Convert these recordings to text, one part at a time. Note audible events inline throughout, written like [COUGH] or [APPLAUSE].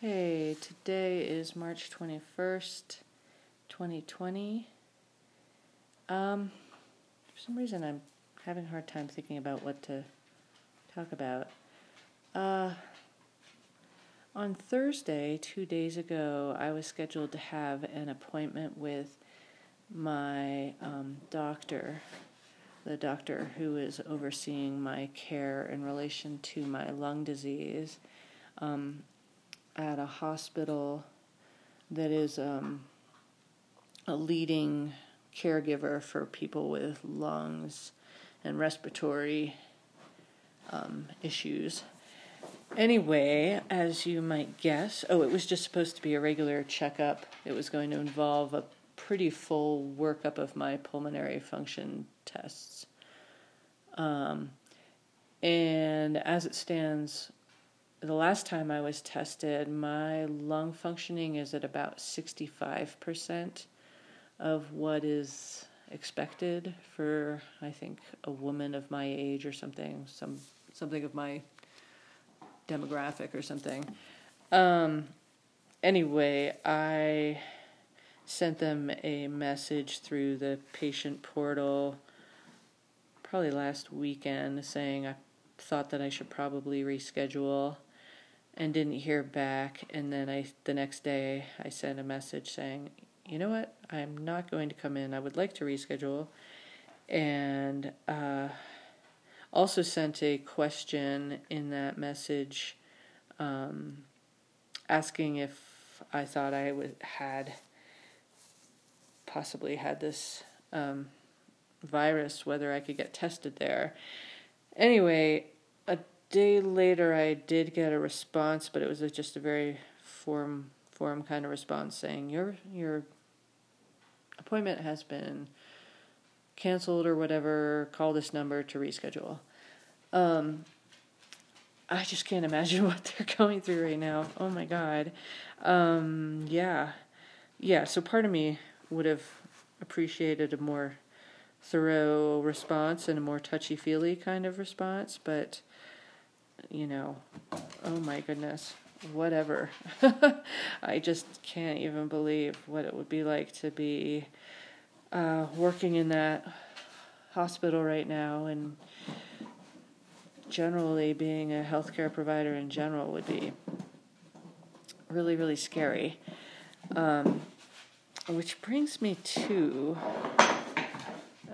Hey, today is March 21st, 2020. Um, for some reason, I'm having a hard time thinking about what to talk about. Uh, on Thursday, two days ago, I was scheduled to have an appointment with my um, doctor, the doctor who is overseeing my care in relation to my lung disease. Um, at a hospital that is um, a leading caregiver for people with lungs and respiratory um, issues. Anyway, as you might guess, oh, it was just supposed to be a regular checkup. It was going to involve a pretty full workup of my pulmonary function tests. Um, and as it stands, the last time I was tested, my lung functioning is at about 65% of what is expected for I think a woman of my age or something, some something of my demographic or something. Um, anyway, I sent them a message through the patient portal probably last weekend saying I thought that I should probably reschedule and didn't hear back and then I the next day I sent a message saying, "You know what? I'm not going to come in. I would like to reschedule." And uh, also sent a question in that message um, asking if I thought I would had possibly had this um, virus, whether I could get tested there. Anyway, a day later, I did get a response, but it was just a very form form kind of response saying your your appointment has been canceled or whatever. Call this number to reschedule. Um, I just can't imagine [LAUGHS] what they're going through right now. Oh my god. Um, yeah, yeah. So part of me would have appreciated a more thorough response and a more touchy feely kind of response, but you know, oh my goodness, whatever. [LAUGHS] I just can't even believe what it would be like to be uh, working in that hospital right now and generally being a healthcare provider in general would be really, really scary. Um, which brings me to.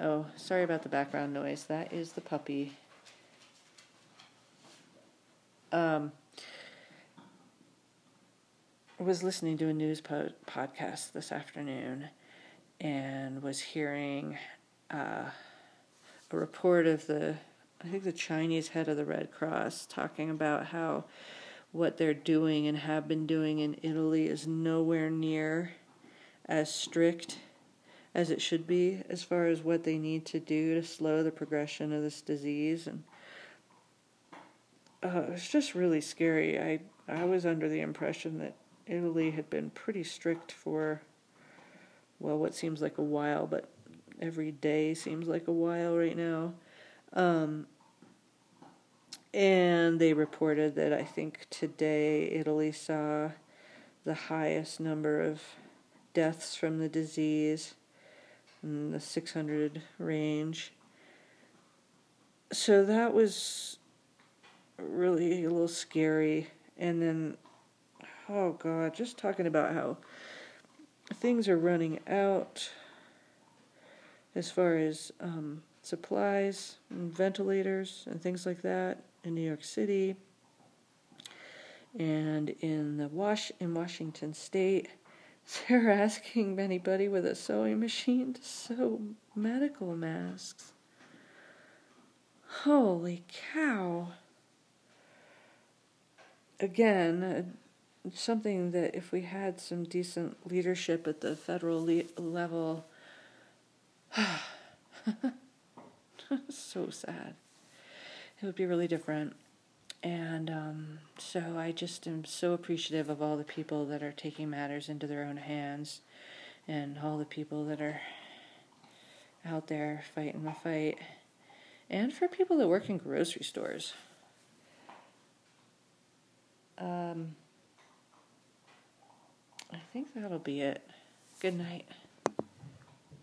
Oh, sorry about the background noise. That is the puppy um, I was listening to a news po- podcast this afternoon and was hearing uh, a report of the, I think the Chinese head of the Red Cross talking about how what they're doing and have been doing in Italy is nowhere near as strict as it should be as far as what they need to do to slow the progression of this disease. And uh, it was just really scary. I I was under the impression that Italy had been pretty strict for well, what seems like a while, but every day seems like a while right now. Um, and they reported that I think today Italy saw the highest number of deaths from the disease in the 600 range. So that was really a little scary. And then, oh God, just talking about how things are running out as far as um, supplies and ventilators and things like that in New York City and in the wash in Washington State. [LAUGHS] They're asking anybody with a sewing machine to sew medical masks. Holy cow again, uh, something that if we had some decent leadership at the federal le- level, [SIGHS] so sad. It would be really different. And um, so I just am so appreciative of all the people that are taking matters into their own hands and all the people that are out there fighting the fight. And for people that work in grocery stores um, I think that'll be it. Good night.